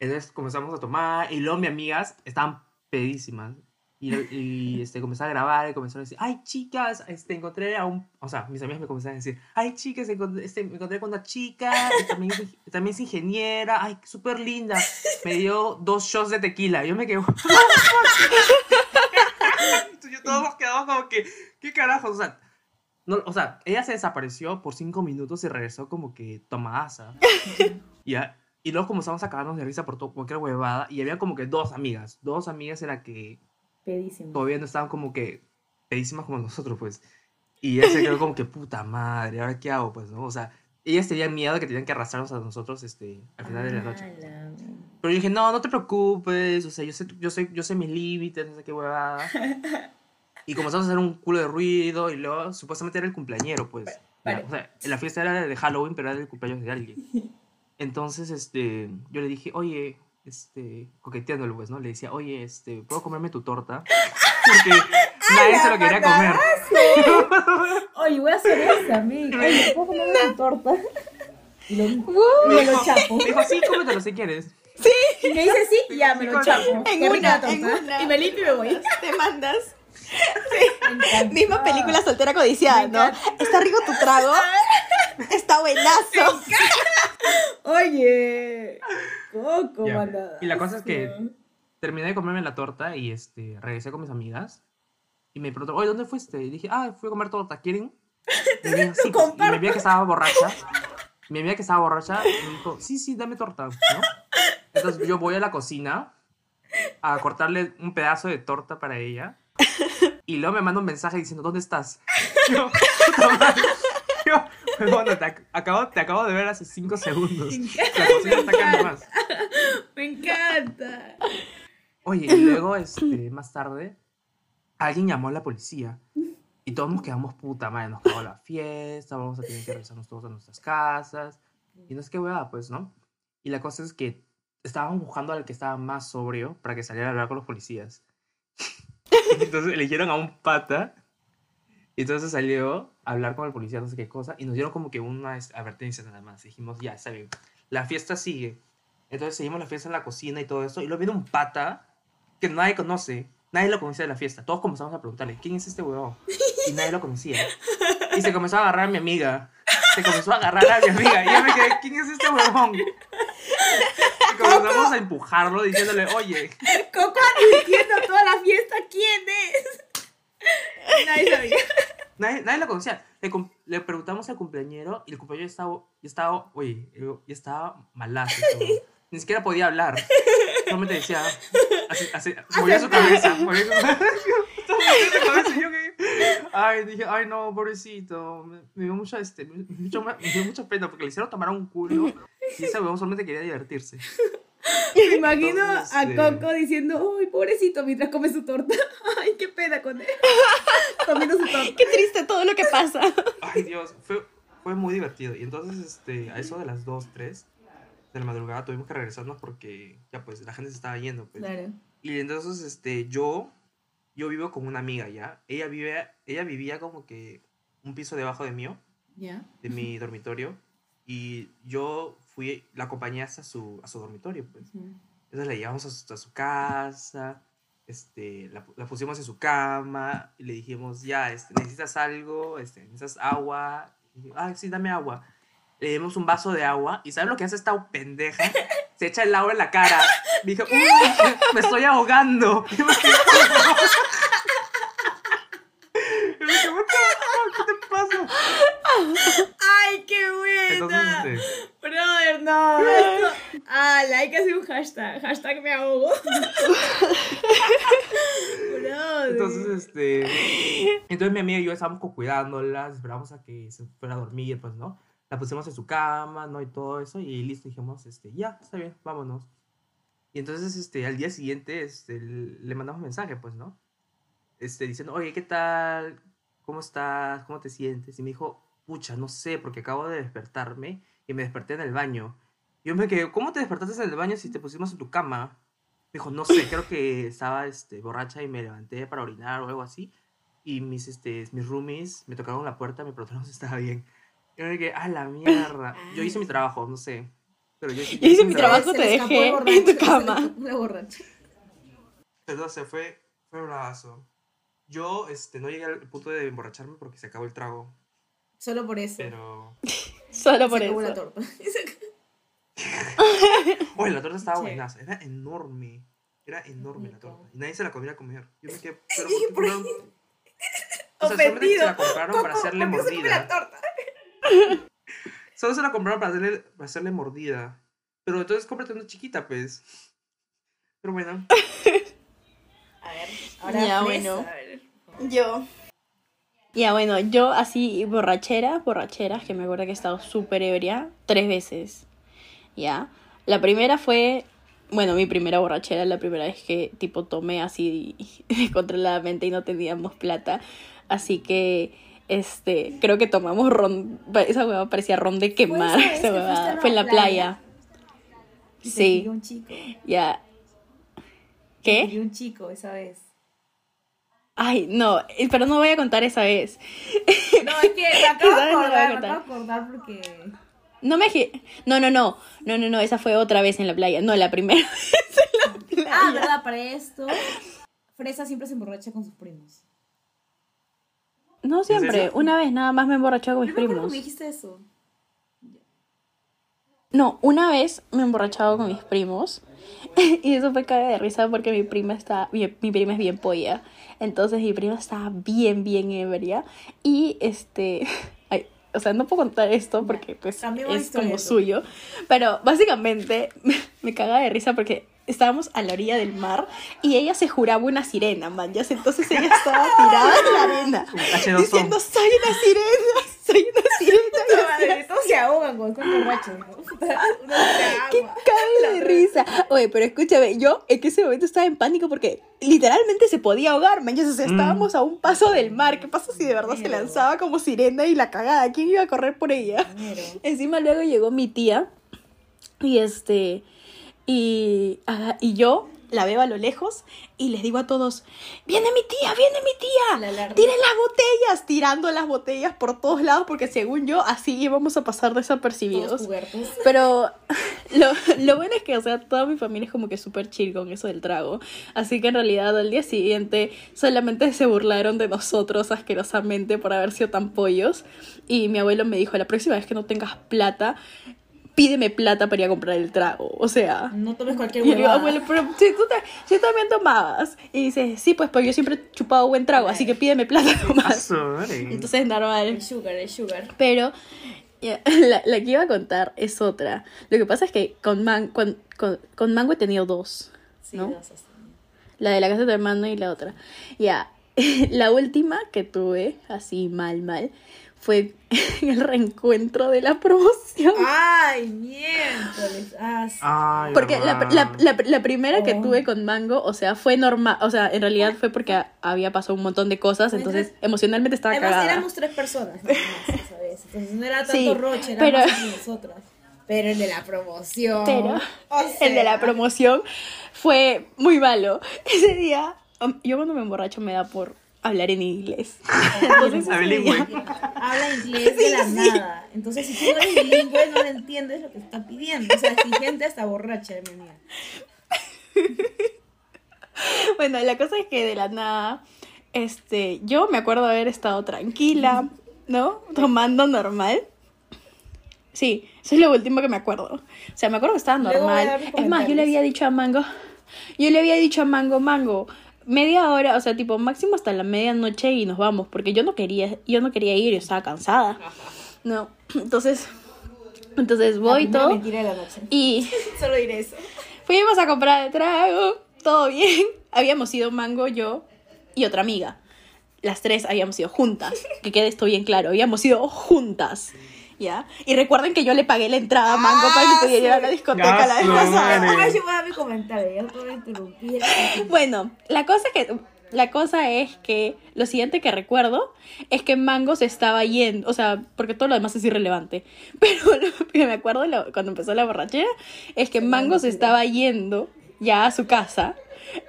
Entonces comenzamos a tomar y luego mis amigas estaban pedísimas. Y, y este, comenzaron a grabar y comenzaron a decir, ay, chicas, este, encontré a un... O sea, mis amigas me comenzaron a decir, ay, chicas, este, me encontré con una chica, también, también es ingeniera, ay, súper linda. Me dio dos shots de tequila. Yo me quedé... (laughs) Yo todos nos quedamos como que, ¿qué carajo? O sea, ella se desapareció por cinco minutos y regresó como que tomadaza. ya. Y luego comenzamos a cagarnos de risa por todo, cualquier huevada. Y había como que dos amigas. Dos amigas era que Pedísimo. todavía no estaban como que pedísimas como (laughs) nosotros, pues. Y ella se quedó como que, puta madre, ¿ahora qué hago? Pues, ¿no? O sea, ellas tenían miedo de que tenían que arrastrarnos a nosotros este, al final de la noche. Ala, Pero yo dije, no, no te preocupes, o sea, yo sé, yo sé, yo sé mis límites, no sé qué huevada. (laughs) Y comenzamos a hacer un culo de ruido y luego supuestamente era el cumpleañero, pues. Vale. o sea, la fiesta era de Halloween, pero era el cumpleaños de alguien. (laughs) Entonces, este, yo le dije, oye, este, coqueteándolo, pues, ¿no? Le decía, oye, este, ¿puedo comerme tu torta? (laughs) Porque nadie se lo quería comer. (laughs) Oye, voy a hacer esa, amiga. Oye, ¿puedo comer tu torta? Y lo, me lo chapo. Me dijo, sí, cómetelo si quieres. Y me dice sí, y ya me lo chapo. En una, la en una. Y me limpio y me voy. Te mandas. (laughs) Encanta. Misma película soltera codiciada, ¿no? Está rico tu trago. (laughs) Está buenazo. (laughs) Oye. Coco. Y la cosa es que terminé de comerme la torta y este, regresé con mis amigas. Y me preguntó, oye, ¿dónde fuiste? Y dije, ah, fui a comer torta, ¿quieren? Y me dijo, sí, pues. Y mi amiga que estaba borracha, mi amiga que estaba borracha, me dijo, sí, sí, dame torta, ¿no? Entonces yo voy a la cocina a cortarle un pedazo de torta para ella. Y luego me manda un mensaje diciendo, ¿dónde estás? (laughs) Yo. Yo, (laughs) "Huevona, te, ac- acabo, te acabo de ver hace cinco segundos. La cocina está acá nomás. (laughs) Me encanta. Oye, y luego, este, más tarde, alguien llamó a la policía. Y todos nos quedamos puta madre, nos acabó la fiesta, vamos a tener que regresarnos todos a nuestras casas. Y no sé qué huevada, pues, ¿no? Y la cosa es que estábamos buscando al que estaba más sobrio para que saliera a hablar con los policías. (laughs) Entonces eligieron a un pata. Y entonces salió a hablar con el policía, no sé qué cosa. Y nos dieron como que una advertencia nada más. Dijimos, ya, está bien. La fiesta sigue. Entonces seguimos la fiesta en la cocina y todo eso. Y luego viene un pata que nadie conoce. Nadie lo conocía de la fiesta. Todos comenzamos a preguntarle, ¿quién es este huevón? Y nadie lo conocía. Y se comenzó a agarrar a mi amiga. Se comenzó a agarrar a mi amiga. Y yo me quedé, ¿quién es este huevón? Y comenzamos a empujarlo diciéndole, oye, Coco advirtiendo toda la fiesta, ¿quién es? Nadie sabía. (laughs) nadie, nadie lo conocía. Le, preguntamos al cumpleañero y el cumpleañero estaba, estaba, oye, estaba malazo. (laughs) Ni siquiera podía hablar. Solamente decía, así, así, (laughs) movía su cabeza, movía su cabeza. y yo que- Ay, dije, ay no, pobrecito. Me, me dio mucha, este, me, me me dio mucha pena porque le hicieron tomar un culo y ese huevón solamente quería divertirse. (laughs) Me imagino Entonces, a eh, Coco diciendo, ay, pobrecito, mientras come su torta. (laughs) Ay, qué pena con él. (laughs) Comiendo su torta. Qué triste todo lo que pasa. Ay, Dios, fue, fue muy divertido. Y entonces, este, a eso de las 2, 3 de la madrugada tuvimos que regresarnos porque ya pues la gente se estaba yendo. Pues. Claro. Y entonces, este, yo, yo vivo con una amiga ya. Ella, vive, ella vivía como que un piso debajo de mío, Ya. de mi dormitorio. Y yo fui, la acompañé hasta su, a su dormitorio, pues. Entonces la llevamos a su, a su casa, este, la, la pusimos en su cama y le dijimos, ya, este, ¿necesitas algo? Este, ¿Necesitas agua? Y ah, sí, dame agua. Le dimos un vaso de agua y ¿sabes lo que hace esta pendeja? (laughs) Se echa el agua en la cara. Dijo, "Mm, me estoy ahogando. (laughs) (laughs) Y yo me quedé, Y me dije, "What the fuck? ¿qué te pasa? Ay, qué buena. Entonces, este, Brother, no. Esto... Ah, hay que hacer un hashtag. Hashtag me ahogo. Entonces, este. Entonces mi amiga y yo estábamos cuidándola, esperamos a que se fuera a dormir, pues, ¿no? La pusimos en su cama, ¿no? Y todo eso, y listo, dijimos, este, ya, está bien, vámonos. Y entonces, este, al día siguiente, este, le mandamos mensaje, pues, ¿no? Este, diciendo, oye, ¿qué tal? ¿Cómo estás? ¿Cómo te sientes? Y me dijo, pucha, no sé, porque acabo de despertarme y me desperté en el baño. Yo me quedé, ¿cómo te despertaste en el baño si te pusimos en tu cama? Me dijo, no sé, (clears throat) creo que estaba este, borracha y me levanté para orinar o algo así. Y mis, este, mis roomies me tocaron la puerta, me preguntaron si (laughs) estaba bien. Y yo me quedé, ah, la mierda. Yo hice mi trabajo, no sé. Pero yo, Yo hice mi trabajo, Se te dejé el en borracho, tu se cama. La borracha. Entonces fue, fue bravazo. Yo este, no llegué al punto de emborracharme porque se acabó el trago. Solo por eso. Pero. (laughs) Solo por se acabó la eso. torta. (laughs) (laughs) Oye, la torta estaba Sí. buenaza. Era enorme. Era enorme la torta. Y nadie se la comía a comer. Yo me quedé. (laughs) Pero ¿por qué. O sea, solamente se la compraron para hacerle ¿por qué se come la mordida. torta? (laughs) Solo se la compraron para hacerle, para hacerle mordida. Pero entonces cómprate una chiquita, pues. Pero bueno. A ver, ahora Ya, fresa, bueno. a ver. Yo. Ya, bueno, yo así borrachera, borracheras, que me acuerdo que he estado súper ebria tres veces. Ya. La primera fue, bueno, mi primera borrachera, la primera vez que tipo tomé así (laughs) descontroladamente y no teníamos plata. Así que, este, creo que tomamos ron, esa hueva parecía ron de quemar. esa vez Esa Fue en la playa? playa. Y Sí. un chico. Ya. ¿Qué? pidió un chico esa vez. Ay, no, eh, pero no voy a contar esa vez. No, es que me (laughs) acabo de acordar, me acabo de acordar porque... No me... No, no, no. No, no, no. Esa fue otra vez en la playa. No, la primera (laughs) vez en la playa. Ah, ¿verdad? Para esto, Fresa siempre se emborracha con sus primos. No siempre. Una vez nada más me emborrachó con mis me primos. me dijiste eso. No, una vez me he emborrachado con mis primos (laughs) y eso fue caga de risa porque mi prima está, mi, mi prima es bien polla. Entonces mi prima estaba bien, bien ebria y este, (laughs) o sea, no puedo contar esto porque pues es como suyo, pero básicamente (laughs) me caga de risa porque estábamos a la orilla del mar y ella se juraba una sirena, man, ya entonces ella estaba tirada en la arena H2O. diciendo soy una sirena, soy una Madre, Todos se ahogan están borrachos, (laughs) ¡Qué cago de risa! Oye, pero escúchame, yo en ese momento estaba en pánico porque literalmente se podía ahogar, man. O sea, Mm. estábamos a un paso del mar. ¿Qué pasa si de verdad se lanzaba como sirena y la cagada? ¿Quién iba a correr por ella? Encima luego llegó mi tía y este y, ah, y yo la veo a lo lejos y les digo a todos, viene mi tía, viene mi La tía, alarma. tiren las botellas, tirando las botellas por todos lados porque según yo así íbamos a pasar desapercibidos. Pero (laughs) lo, lo bueno es que, o sea, toda mi familia es como que súper chill con eso del trago. Así que en realidad al día siguiente solamente se burlaron de nosotros asquerosamente por haber sido tan pollos. Y mi abuelo me dijo, la próxima vez que no tengas plata, pídeme plata para ir a comprar el trago. O sea... No tomes cualquier Y yo huevada. abuelo, pero si tú, si tú también tomabas. Y dice, sí, pues, pero yo siempre he chupado buen trago, así que pídeme plata nomás. Entonces es normal. El sugar, el sugar. Pero (laughs) la, la que iba a contar es otra. Lo que pasa es que con, man, con, con, con Mango he tenido dos. Sí, ¿No? dos así. La de la casa de tu hermano y la otra. Ya, (laughs) la última que tuve, así mal, mal, fue (laughs) en el reencuentro de la promoción. Ay, miércoles. Ah, sí. Ay, Porque la, la, la, la primera que Oh. tuve con Mango, o sea, fue normal, o sea, en realidad fue porque a- había pasado un montón de cosas, entonces emocionalmente estaba Además, cagada. éramos tres personas. Entonces no era tanto Sí, roche, era pero- más nosotras. Pero el de la promoción. Pero o (laughs) el de la promoción fue muy malo. (laughs) Ese día, um, yo cuando me emborracho me da por hablar en inglés. (laughs) Entonces, Habla día- bilingüe. Habla inglés de la nada. Entonces, si tú no eres bilingüe, no le entiendes lo que está pidiendo. O sea, exigente hasta borracha, mi amiga. (laughs) Bueno, la cosa es que de la nada, este, yo me acuerdo haber estado tranquila, ¿no? Tomando normal. Sí, eso es lo último que me acuerdo. O sea, me acuerdo que estaba normal. Es más, yo le había dicho a Mango, yo le había dicho a Mango, Mango, media hora, o sea, tipo máximo hasta la medianoche y nos vamos, porque yo no quería, yo no quería ir, yo estaba cansada. No, (clears throat) entonces, entonces voy todo mentira de la noche. y (laughs) Solo diré eso. (laughs) Fuimos a comprar el trago, todo bien. (laughs) Habíamos ido Mango, yo y otra amiga. Las tres habíamos ido juntas. Que quede esto bien claro, habíamos ido juntas. ¿Ya? Y recuerden que yo le pagué la entrada a Mango para que Ah, pudiera ir a la sí. discoteca Ya la vez pasada. Ahora voy a dar mi comentario. Bueno, la cosa que la cosa es que lo siguiente que recuerdo es que Mango se estaba yendo, o sea, porque todo lo demás es irrelevante. (laughs) Pero lo que me acuerdo lo- cuando empezó la borrachera es que Mango se estaba yendo ya a su casa.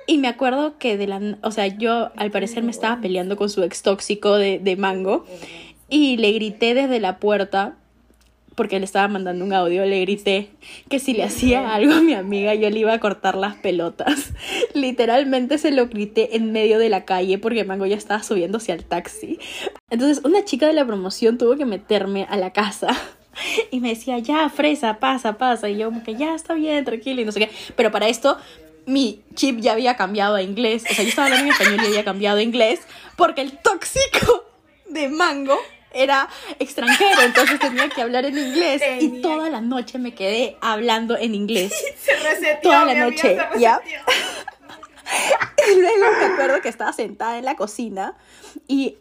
Y me acuerdo que de la, o sea, yo al parecer me estaba peleando con su ex tóxico de, de Mango y le grité desde la puerta porque le estaba mandando un audio, le grité que si le hacía algo a mi amiga yo le iba a cortar las pelotas. (laughs) Literalmente se lo grité en medio de la calle porque Mango ya estaba subiéndose al taxi. Entonces una chica de la promoción tuvo que meterme a la casa (laughs) y me decía, ya, fresa, pasa, pasa. Y yo como que ya está bien, tranquilo y no sé qué. Pero para esto mi chip ya había cambiado a inglés. O sea, yo estaba hablando en español y había cambiado a inglés porque el tóxico de Mango era extranjero, entonces tenía que hablar en inglés y toda la noche me quedé hablando en inglés. (laughs) Se reseteó. Toda la noche, ¿ya? (laughs) Y luego me acuerdo que estaba sentada en la cocina y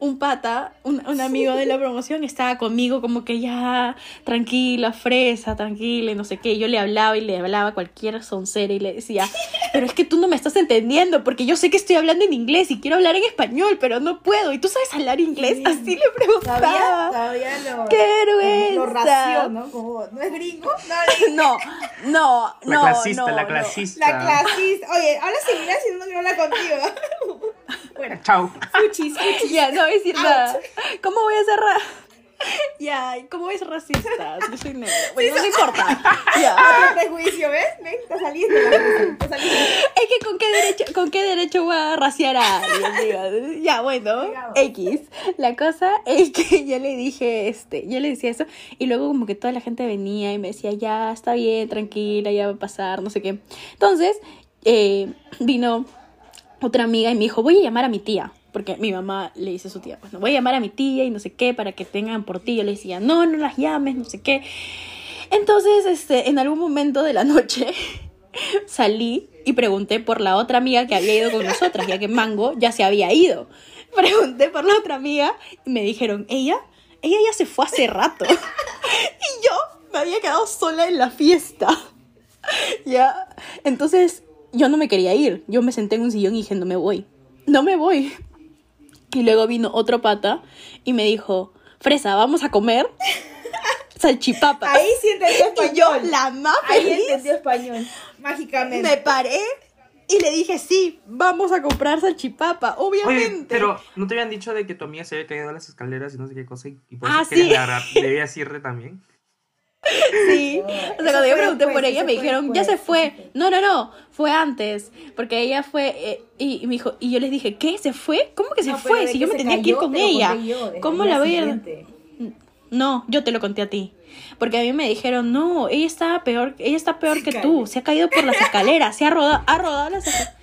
un pata, un, un amigo de la promoción estaba conmigo como que ya tranquila, fresa, tranquila y no sé qué. Y yo le hablaba y le hablaba cualquier soncera y le decía, (laughs) pero es que tú no me estás entendiendo porque yo sé que estoy hablando en inglés y quiero hablar en español, pero no puedo. ¿Y tú sabes hablar inglés? Sí. Así le Todavía, preguntaba. todavía lo. ¡Qué vergüenza! Lo raciono, como (laughs) no es gringo, no. No, no, La no. clasista, no, la no. clasista. La clasista. Oye, habla inglés y no quiero hablar contigo. (laughs) Chao. fuchis, fuchis. Ya, no voy a decir Ouch. nada. ¿Cómo voy a ser ra Ya, ¿y ¿cómo es racista? Yo soy negra. Bueno, no importa. (laughs) Ya. Otro prejuicio, ¿ves? Ven, está saliendo la. Es que ¿con qué derecho, con qué derecho voy a raciar a alguien? Ya, bueno, X. La cosa es que (laughs) yo le dije, este, yo le decía eso, y luego como que toda la gente venía y me decía, ya, está bien, tranquila, ya va a pasar, no sé qué. Entonces, eh, vino otra amiga y me dijo, voy a llamar a mi tía. Porque mi mamá le dice a su tía, pues no voy a llamar a mi tía y no sé qué para que tengan por ti. Yo le decía, no, no las llames, no sé qué. Entonces, este, en algún momento de la noche (laughs) salí y pregunté por la otra amiga que había ido con nosotras, ya que Mango ya se había ido. (laughs) Pregunté por la otra amiga y me dijeron, ella, ella ya se fue hace rato. (laughs) y yo me había quedado sola en la fiesta. ya, entonces yo no me quería ir. Yo me senté en un sillón y dije, no me voy. No me voy. (laughs) Y luego vino otro pata y me dijo, Fresa, vamos a comer (laughs) salchipapas. Ahí sí entendió (laughs) Y yo, español. la más Ahí feliz, entendió español. Mágicamente. me paré y le dije, sí, vamos a comprar salchipapa, obviamente. Oye, pero ¿no te habían dicho de que tu amiga se había caído a las escaleras y no sé qué cosa y, y por Ah, eso sí. agarrar? ¿Debías irte también? Sí. (laughs) O sea, cuando yo pregunté después, por ella, me dijeron, ya se fue. No, no, no, fue antes. Porque ella fue, eh, y, y me dijo, y yo les dije, ¿qué? ¿Se fue? ¿Cómo que se No, fue? Si yo me tenía que ir con ella. yo, ¿Cómo la voy a. No, yo te lo conté a ti. Porque a mí me dijeron, no, ella está peor, ella está peor Se que cayó. tú, se ha caído por las escaleras, se ha rodado, ha rodado las escaleras.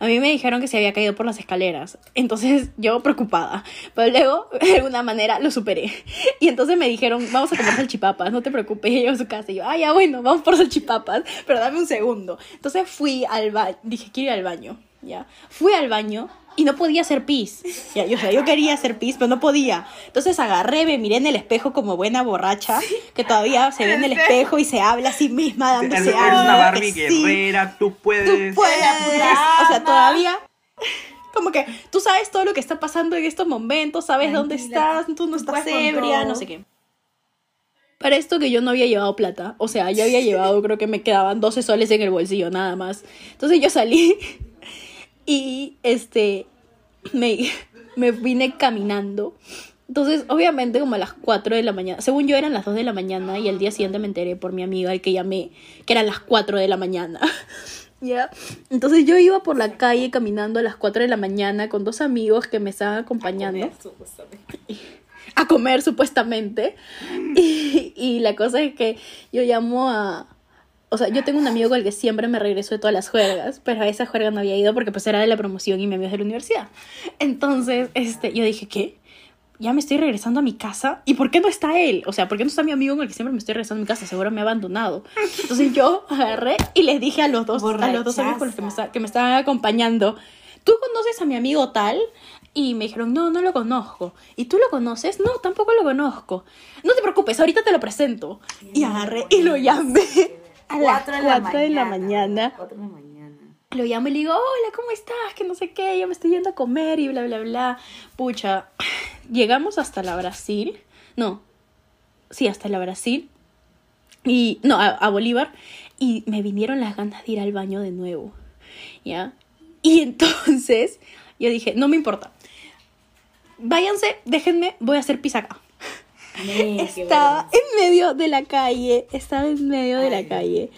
A mí me dijeron que se había caído por las escaleras. Entonces yo preocupada. Pero luego, (laughs) de alguna manera, lo superé. Y entonces me dijeron, vamos a comer salchipapas, no te preocupes. Y (laughs) yo a su casa. Y yo, ah, ya bueno, vamos por salchipapas. Pero dame un segundo. Entonces fui al baño. Dije, quiero ir al baño. Ya. Fui al baño y no podía hacer pis. Ya, yo, o sea, yo quería hacer pis, pero no podía. Entonces agarré, me miré en el espejo como buena borracha, que todavía se ve en el espejo y se habla a sí misma Eres, dándose eres ánimo, una Barbie sí, guerrera, tú Tú puedes. puedes. puta O sea, todavía como que tú sabes todo lo que está pasando en estos momentos, sabes dónde Tranquila, estás, tú no tú estás puedes ebria, no sé qué. Para esto que yo no había llevado plata, o sea, yo había (laughs) llevado, creo que me quedaban 12 soles en el bolsillo, nada más. Entonces yo salí y este me, me vine caminando. Entonces, obviamente, como a las 4 de la mañana, según yo eran las 2 de la mañana y el día siguiente me enteré por mi amiga al que llamé que eran las 4 de la mañana. (laughs) ¿Ya? Entonces yo iba por la calle caminando a las 4 de la mañana con dos amigos que me estaban acompañando a comer supuestamente. (laughs) Y, y la cosa es que yo llamo a... O sea, yo tengo un amigo con el que siempre me regreso de todas las juergas, pero a esa juerga no había ido porque pues era de la promoción y mi amigo es de la universidad. Entonces, este, yo dije, ¿qué? Ya me estoy regresando a mi casa. ¿Y por qué no está él? O sea, ¿por qué no está mi amigo con el que siempre me estoy regresando a mi casa? Seguro me ha abandonado. Entonces yo agarré y les dije a los dos, a los dos amigos con los que me, que me estaban acompañando, ¿tú conoces a mi amigo tal? Y me dijeron, no, no lo conozco. ¿Y tú lo conoces? No, tampoco lo conozco. No te preocupes, ahorita te lo presento. Y agarré y lo llamé a las 4 de la mañana. 4 de la mañana. Lo llamo y le digo, hola, ¿cómo estás? Que no sé qué, yo me estoy yendo a comer y bla, bla, bla. Pucha, (sighs) llegamos hasta la Brasil. No, sí, hasta la Brasil. Y, no, a, a Bolívar. Y me vinieron las ganas de ir al baño de nuevo. ¿Ya? Y entonces yo dije, no me importa. Váyanse, déjenme, voy a hacer pis acá. Estaba en medio de la calle, estaba en medio de la calle.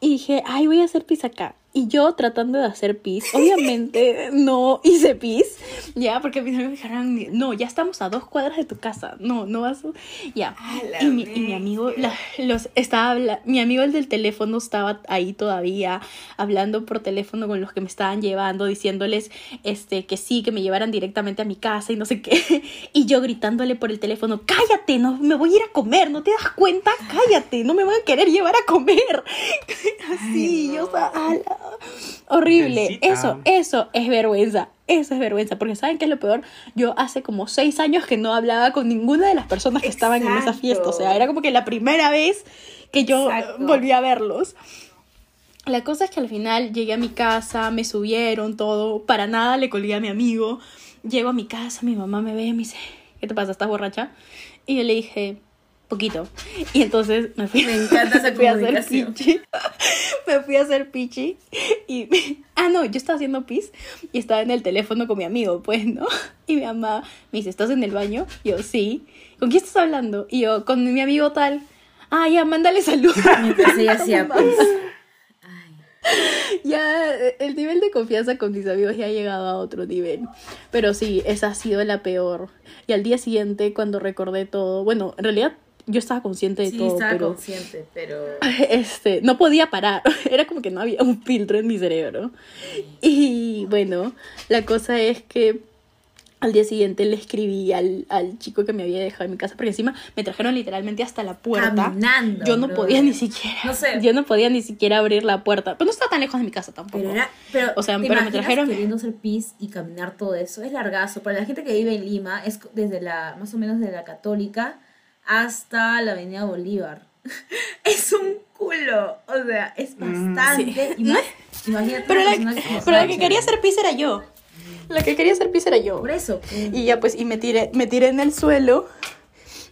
Y dije, ay, voy a hacer pis acá. Y yo tratando de hacer pis, obviamente (laughs) no hice pis, ya, porque mis amigos me dijeron, no, ya estamos a dos cuadras de tu casa, no, no vas a... Ya. Y mi, y mi amigo, la- los, estaba mi amigo el del teléfono estaba ahí todavía, hablando por teléfono con los que me estaban llevando, diciéndoles este, que sí, que me llevaran directamente a mi casa y no sé qué. (laughs) Y yo gritándole por el teléfono, cállate, no, me voy a ir a comer, ¿no te das cuenta? Cállate, no me van a querer llevar a comer. Así, (laughs) Ay, yo, o sea, ala, horrible. Eso, eso es vergüenza. Eso es vergüenza, porque ¿saben qué es lo peor? Yo hace como seis años que no hablaba con ninguna de las personas que estaban en esa fiesta. O sea, era como que la primera vez que yo eh, Exacto. volví a verlos. La cosa es que al final llegué a mi casa, me subieron todo, para nada le colgué a mi amigo. Llego a mi casa, mi mamá me ve y me dice, ¿qué te pasa? ¿Estás borracha? Y yo le dije, poquito. Y entonces me fui, Me encanta esa me (laughs) fui a hacer pichi. (laughs) me fui a hacer pichi. Y, (laughs) ah, no, yo estaba haciendo pis y estaba en el teléfono con mi amigo, pues, ¿no? Y mi mamá me dice, ¿estás en el baño? Y yo, sí. ¿Con quién estás hablando? Y yo, con mi amigo tal. Ah, ya, mándale saludos. Mientras ella hacía pis. Ya eh, el nivel de confianza con mis amigos ya ha llegado a otro nivel. Pero sí, esa ha sido la peor. Y al día siguiente, cuando recordé todo, bueno, en realidad yo estaba consciente de Sí, todo, estaba pero consciente, pero... (laughs) este, no podía parar. (laughs) Era como que no había un filtro en mi cerebro. Y bueno, la cosa es que al día siguiente le escribí al, al chico que me había dejado en mi casa, porque encima me trajeron literalmente hasta la puerta. Caminando, Yo no bro. podía ni siquiera. No sé. Yo no podía ni siquiera abrir la puerta. Pero no estaba tan lejos de mi casa tampoco. Pero era, pero, O sea, ¿te pero me trajeron- queriendo hacer pis y caminar todo eso, es largazo. Para la gente que vive en Lima, es desde la, más o menos de la Católica hasta la Avenida Bolívar. (laughs) es un culo, o sea, es Mm. bastante. (laughs) Sí. Más, imagínate Pero la, que pero la que quería hacer pis era yo. La que quería hacer pis era yo. Por eso. pues. Y ya pues, y me tiré, me tiré en el suelo.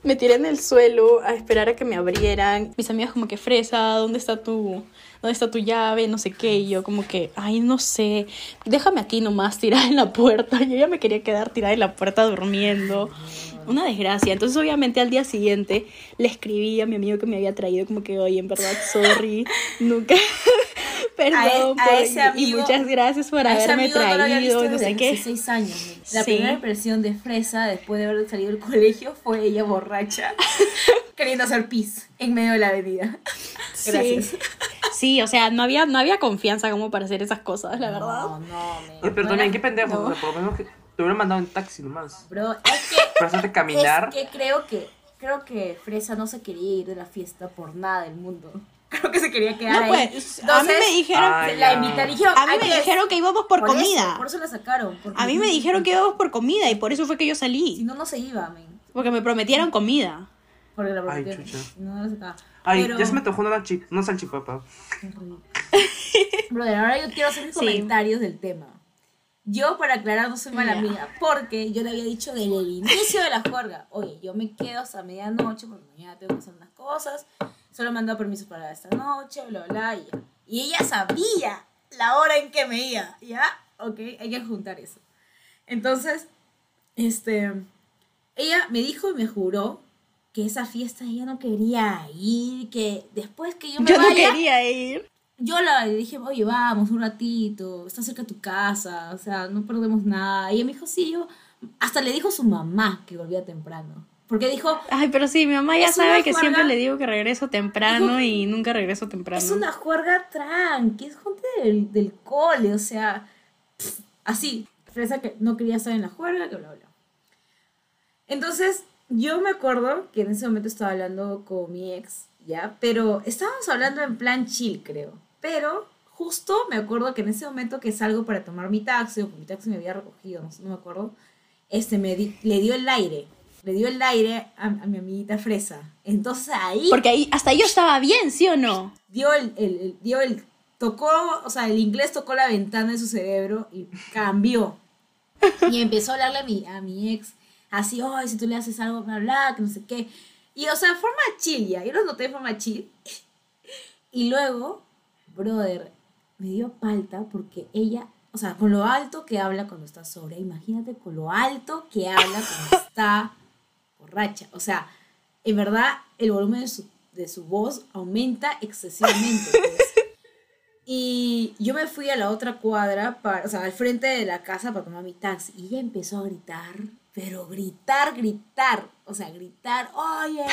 Me tiré en el suelo a esperar a que me abrieran. Mis amigas como que, Fresa, ¿dónde está tu, dónde está tu llave? No sé qué. Y yo como que, ay, no sé. Déjame aquí nomás tirada en la puerta. (laughs) Yo ya me quería quedar tirada en la puerta durmiendo. Una desgracia. Entonces, obviamente, al día siguiente le escribí a mi amigo que me había traído como que, oye, en verdad, sorry. Nunca... Perdón. (laughs) A e- a por- ese y amigo- muchas gracias por A ese haberme no traído. y no desde sé hace qué. seis años. La Sí. primera impresión de Fresa después de haber salido del colegio fue ella borracha, (laughs) queriendo hacer pis en medio de la avenida. Gracias. Sí. Sí, o sea, no había, no había confianza como para hacer esas cosas, la verdad. No, no, pero No también, qué pendejo. no. o sea, por lo menos que te hubieran mandado en taxi nomás. Bro, es que Para hacerte (laughs) caminar. Es que creo que creo que Fresa no se quería ir de la fiesta por nada del mundo. (laughs) Creo que se quería quedar No, ahí. pues, a mí me Entonces, dijeron, se la invitaron, dijeron, a mí "Hay me que- dijeron que íbamos por, eso, comida. por eso la sacaron. A mí me dijeron que íbamos por comida y por eso fue que yo Si salí. no, no se iba, men. Porque me prometieron comida. Porque la Ay, prometieron. chucha. Si no, no la sacaba. Ay, Pero- ya se me tocó una, chi- una salchipapa. Brother, ahora yo quiero hacer mis (laughs) Sí. comentarios del tema. Yo, para aclarar, no soy mala amiga, porque yo le había dicho desde el inicio de la juerga, oye, yo me quedo hasta medianoche porque mañana tengo que hacer unas cosas, solo me han dado permiso para esta noche, bla, bla, y ya. Y ella sabía la hora en que me iba, ¿ya? Ok, hay que juntar eso. Entonces, este, ella me dijo y me juró que esa fiesta ella no quería ir, que después que yo me Yo no vaya, quería ir. Yo la, dije, oye, vamos un ratito, está cerca de tu casa, o sea, no perdemos nada. Y ella me dijo, sí, yo. Hasta le dijo a su mamá que volvía temprano. Porque dijo, Ay, pero sí, mi mamá ya sabe que juerga- siempre le digo que regreso temprano Dijo- y nunca regreso temprano. es una juerga tranqui, es gente del, del cole, o sea, pff, así. Fresa que no quería estar en la juerga, que bla, bla. Entonces, yo me acuerdo que en ese momento estaba hablando con mi ex, ¿ya? Pero estábamos hablando en plan chill, creo. Pero justo me acuerdo que en ese momento que salgo para tomar mi taxi, o que mi taxi me había recogido, no, sé, no me acuerdo, este, me di- le dio el aire. Le dio el aire a, a mi amiguita Fresa. Entonces ahí Porque ahí, hasta ahí yo estaba bien, ¿sí o no? dio el, el- el- dio el, tocó, o sea, el inglés tocó la ventana de su cerebro y cambió. Y empezó a hablarle a mi, a mi ex, así, ay, si tú le haces algo, bla, bla, que no sé qué. Y, o sea, forma chill ya, yo lo noté de forma chill. (laughs) Y luego, brother, me dio palta porque ella, o sea, con lo alto que habla cuando está sobria, imagínate con lo alto que habla cuando (laughs) está borracha. O sea, en verdad, el volumen de su, de su voz aumenta excesivamente. pues. (laughs) Y yo me fui a la otra cuadra, para, o sea, al frente de la casa para tomar mi taxi. Y ella empezó a gritar, pero gritar, gritar. O sea, gritar, oye,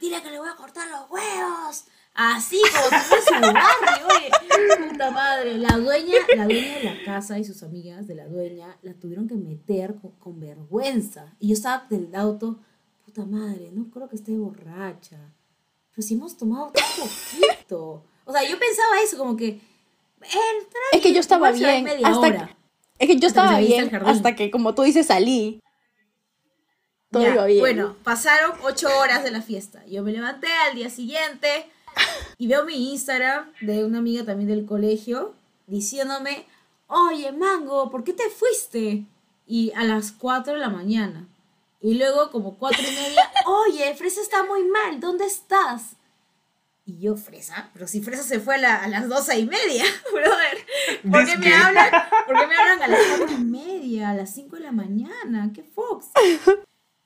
dile que le voy a cortar los huevos. Así, como si fuese su barrio, oye. Puta madre. La dueña, la dueña de la casa y sus amigas de la dueña la tuvieron que meter con, con vergüenza. Y yo estaba del auto, puta madre, no creo que esté borracha. Pero si hemos tomado tan poquito. O sea, yo pensaba eso, como que. "Eh, Es que yo estaba bien. media Hasta hora". que, es que yo Hasta estaba bien hasta que, como tú dices, salí. Todo Ya, iba bien. Bueno, pasaron ocho horas de la fiesta. Yo me levanté al día siguiente y veo mi Instagram de una amiga también del colegio diciéndome, oye, Mango, ¿por qué te fuiste? Y a las 4 de la mañana. Y luego como cuatro y media, (laughs) oye, Fresa está muy mal, ¿dónde estás? Y yo, Fresa, pero si Fresa se fue a, la- a las doce y media, (laughs) brother. ¿Por qué me hablan? ¿Por qué me hablan a las (laughs) cuatro y media, a las 5 de la mañana? ¿Qué Fox?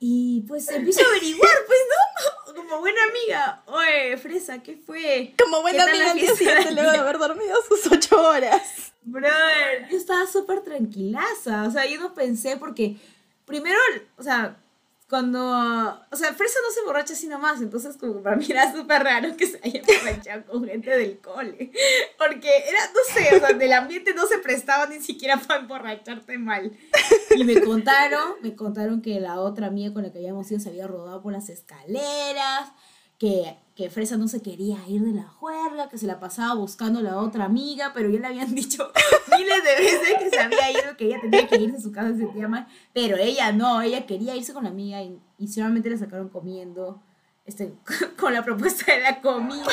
Y pues empiezo a averiguar, pues, ¿no? (laughs) Como buena amiga, oye, Fresa, ¿qué fue? Como buena ¿Qué tal amiga al día siguiente de luego de haber dormido sus ocho horas. Brother, yo estaba súper tranquilaza. O sea, yo no pensé porque primero, o sea, cuando, o sea, Fresa no se emborracha así nomás, entonces como para mí era súper raro que se haya emborrachado con gente del cole. Porque era, no sé, o sea, del ambiente no se prestaba ni siquiera para emborracharte mal. Y me contaron, me contaron que la otra amiga con la que habíamos ido se había rodado por las escaleras, que, que Fresa no se quería ir de la juerga, que se la pasaba buscando a la otra amiga, pero ya le habían (laughs) dicho miles de veces que se había ido, que ella tenía que irse a su casa, se sentía mal, pero ella no, ella quería irse con la amiga y, y solamente la sacaron comiendo, este, (laughs) con la propuesta de la comida.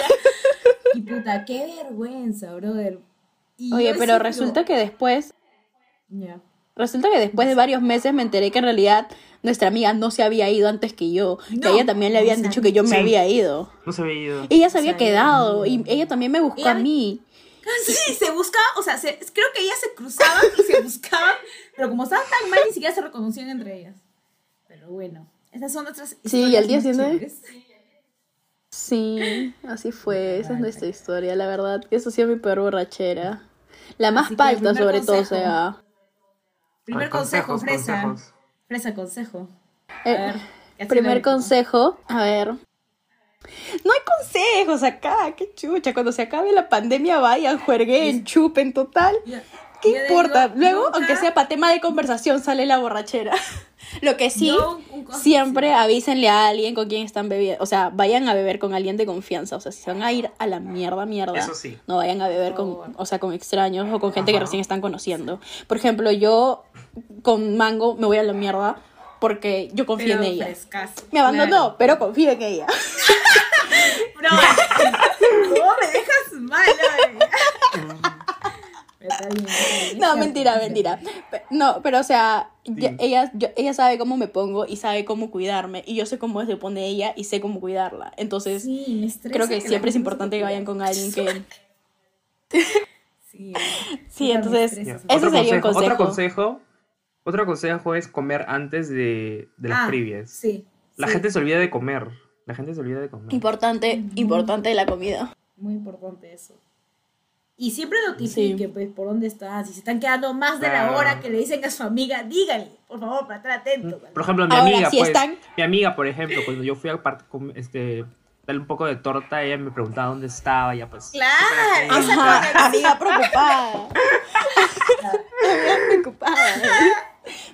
Y puta, qué vergüenza, brother. Y Oye, pero resulta que después, Ya. Resulta que después de varios meses me enteré que en realidad nuestra amiga no se había ido antes que yo. que a ella también le habían dicho que yo me Sí. había ido. No se había ido. Ella se había Se había quedado y ido. ella también me buscó Ella- a mí. (laughs) Sí, se buscaba, o sea, se- creo que ellas se cruzaban y se (laughs) buscaban, pero como estaban tan mal, ni siquiera se reconocían entre ellas. Pero bueno, esas son nuestras Sí, y al historias día siguiente-. Sí, así fue. Esa es nuestra historia, la verdad. Eso ha sido mi peor borrachera. La más palta, sobre todo, o sea. Primer Ah, consejo, Fresa. consejos. Fresa, consejo. A Eh, ver, ¿qué hace primer consejo, a ver. No hay consejos acá, qué chucha. Cuando se acabe la pandemia, vayan, jueguen, chupen, total. Ya- ¿Qué yo importa? digo, Luego, nunca- aunque sea para tema de conversación, sale la borrachera. (laughs) Lo que sí, yo siempre avísenle a alguien con quien están bebiendo. O sea, vayan a beber con alguien de confianza. O sea, si se van a ir a la mierda, mierda. Eso sí. No vayan a beber con, o sea, con extraños o con gente que Ajá. recién están conociendo. Por ejemplo, yo con Mango me voy a la mierda porque yo confío Pero en ella. frescazo, Me abandonó, claro. pero confío en ella. (laughs) Bro, (laughs) ¿cómo me dejas mal? oye? Pero está bien, está bien, (laughs) No, mentira, mentira. No, pero o sea, Sí. ella, yo- ella sabe cómo me pongo y sabe cómo cuidarme. Y yo sé cómo se pone ella y sé cómo cuidarla. Entonces, Sí, creo que siempre es importante que vayan con alguien que... (laughs) Sí, Sí, entonces. Ya, Ese otro sería un consejo. Otro consejo, otro consejo es comer antes de, de las Ah, previas. Sí. La sí, gente se olvida de comer. La gente se olvida de comer. Importante, importante la comida. Muy importante eso. Y siempre notifique, pues, por dónde están. Si se están quedando más de la hora que le dicen a su amiga, díganle, por favor, para estar atentos. Por ejemplo, mi Ahora, amiga, si pues, están- mi amiga, por ejemplo, cuando yo fui a este, darle un poco de torta, ella me preguntaba dónde estaba, ya pues. Claro, esa Ajá, (laughs) amiga preocupada. (laughs) amiga preocupada.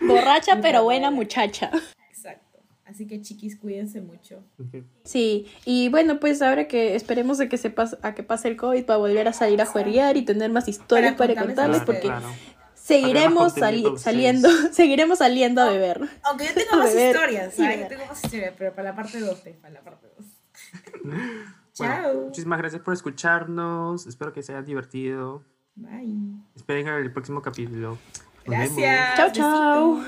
Borracha pero buena muchacha. Así que chiquis, cuídense mucho. Sí, y bueno, pues ahora que esperemos de que se pase, a que pase el COVID para volver a salir a jueguear y tener más historias Para para, contarles a porque seguiremos sali- saliendo, (laughs) seguiremos saliendo a beber. Aunque yo (laughs) tengo A más beber historias, tengo más historias, pero para la parte 2, para la parte 2. (laughs) Bueno, Chao. muchísimas gracias por escucharnos. Espero que se hayan divertido. Bye. Esperen el próximo capítulo. Nos vemos. Gracias. Chao, chao.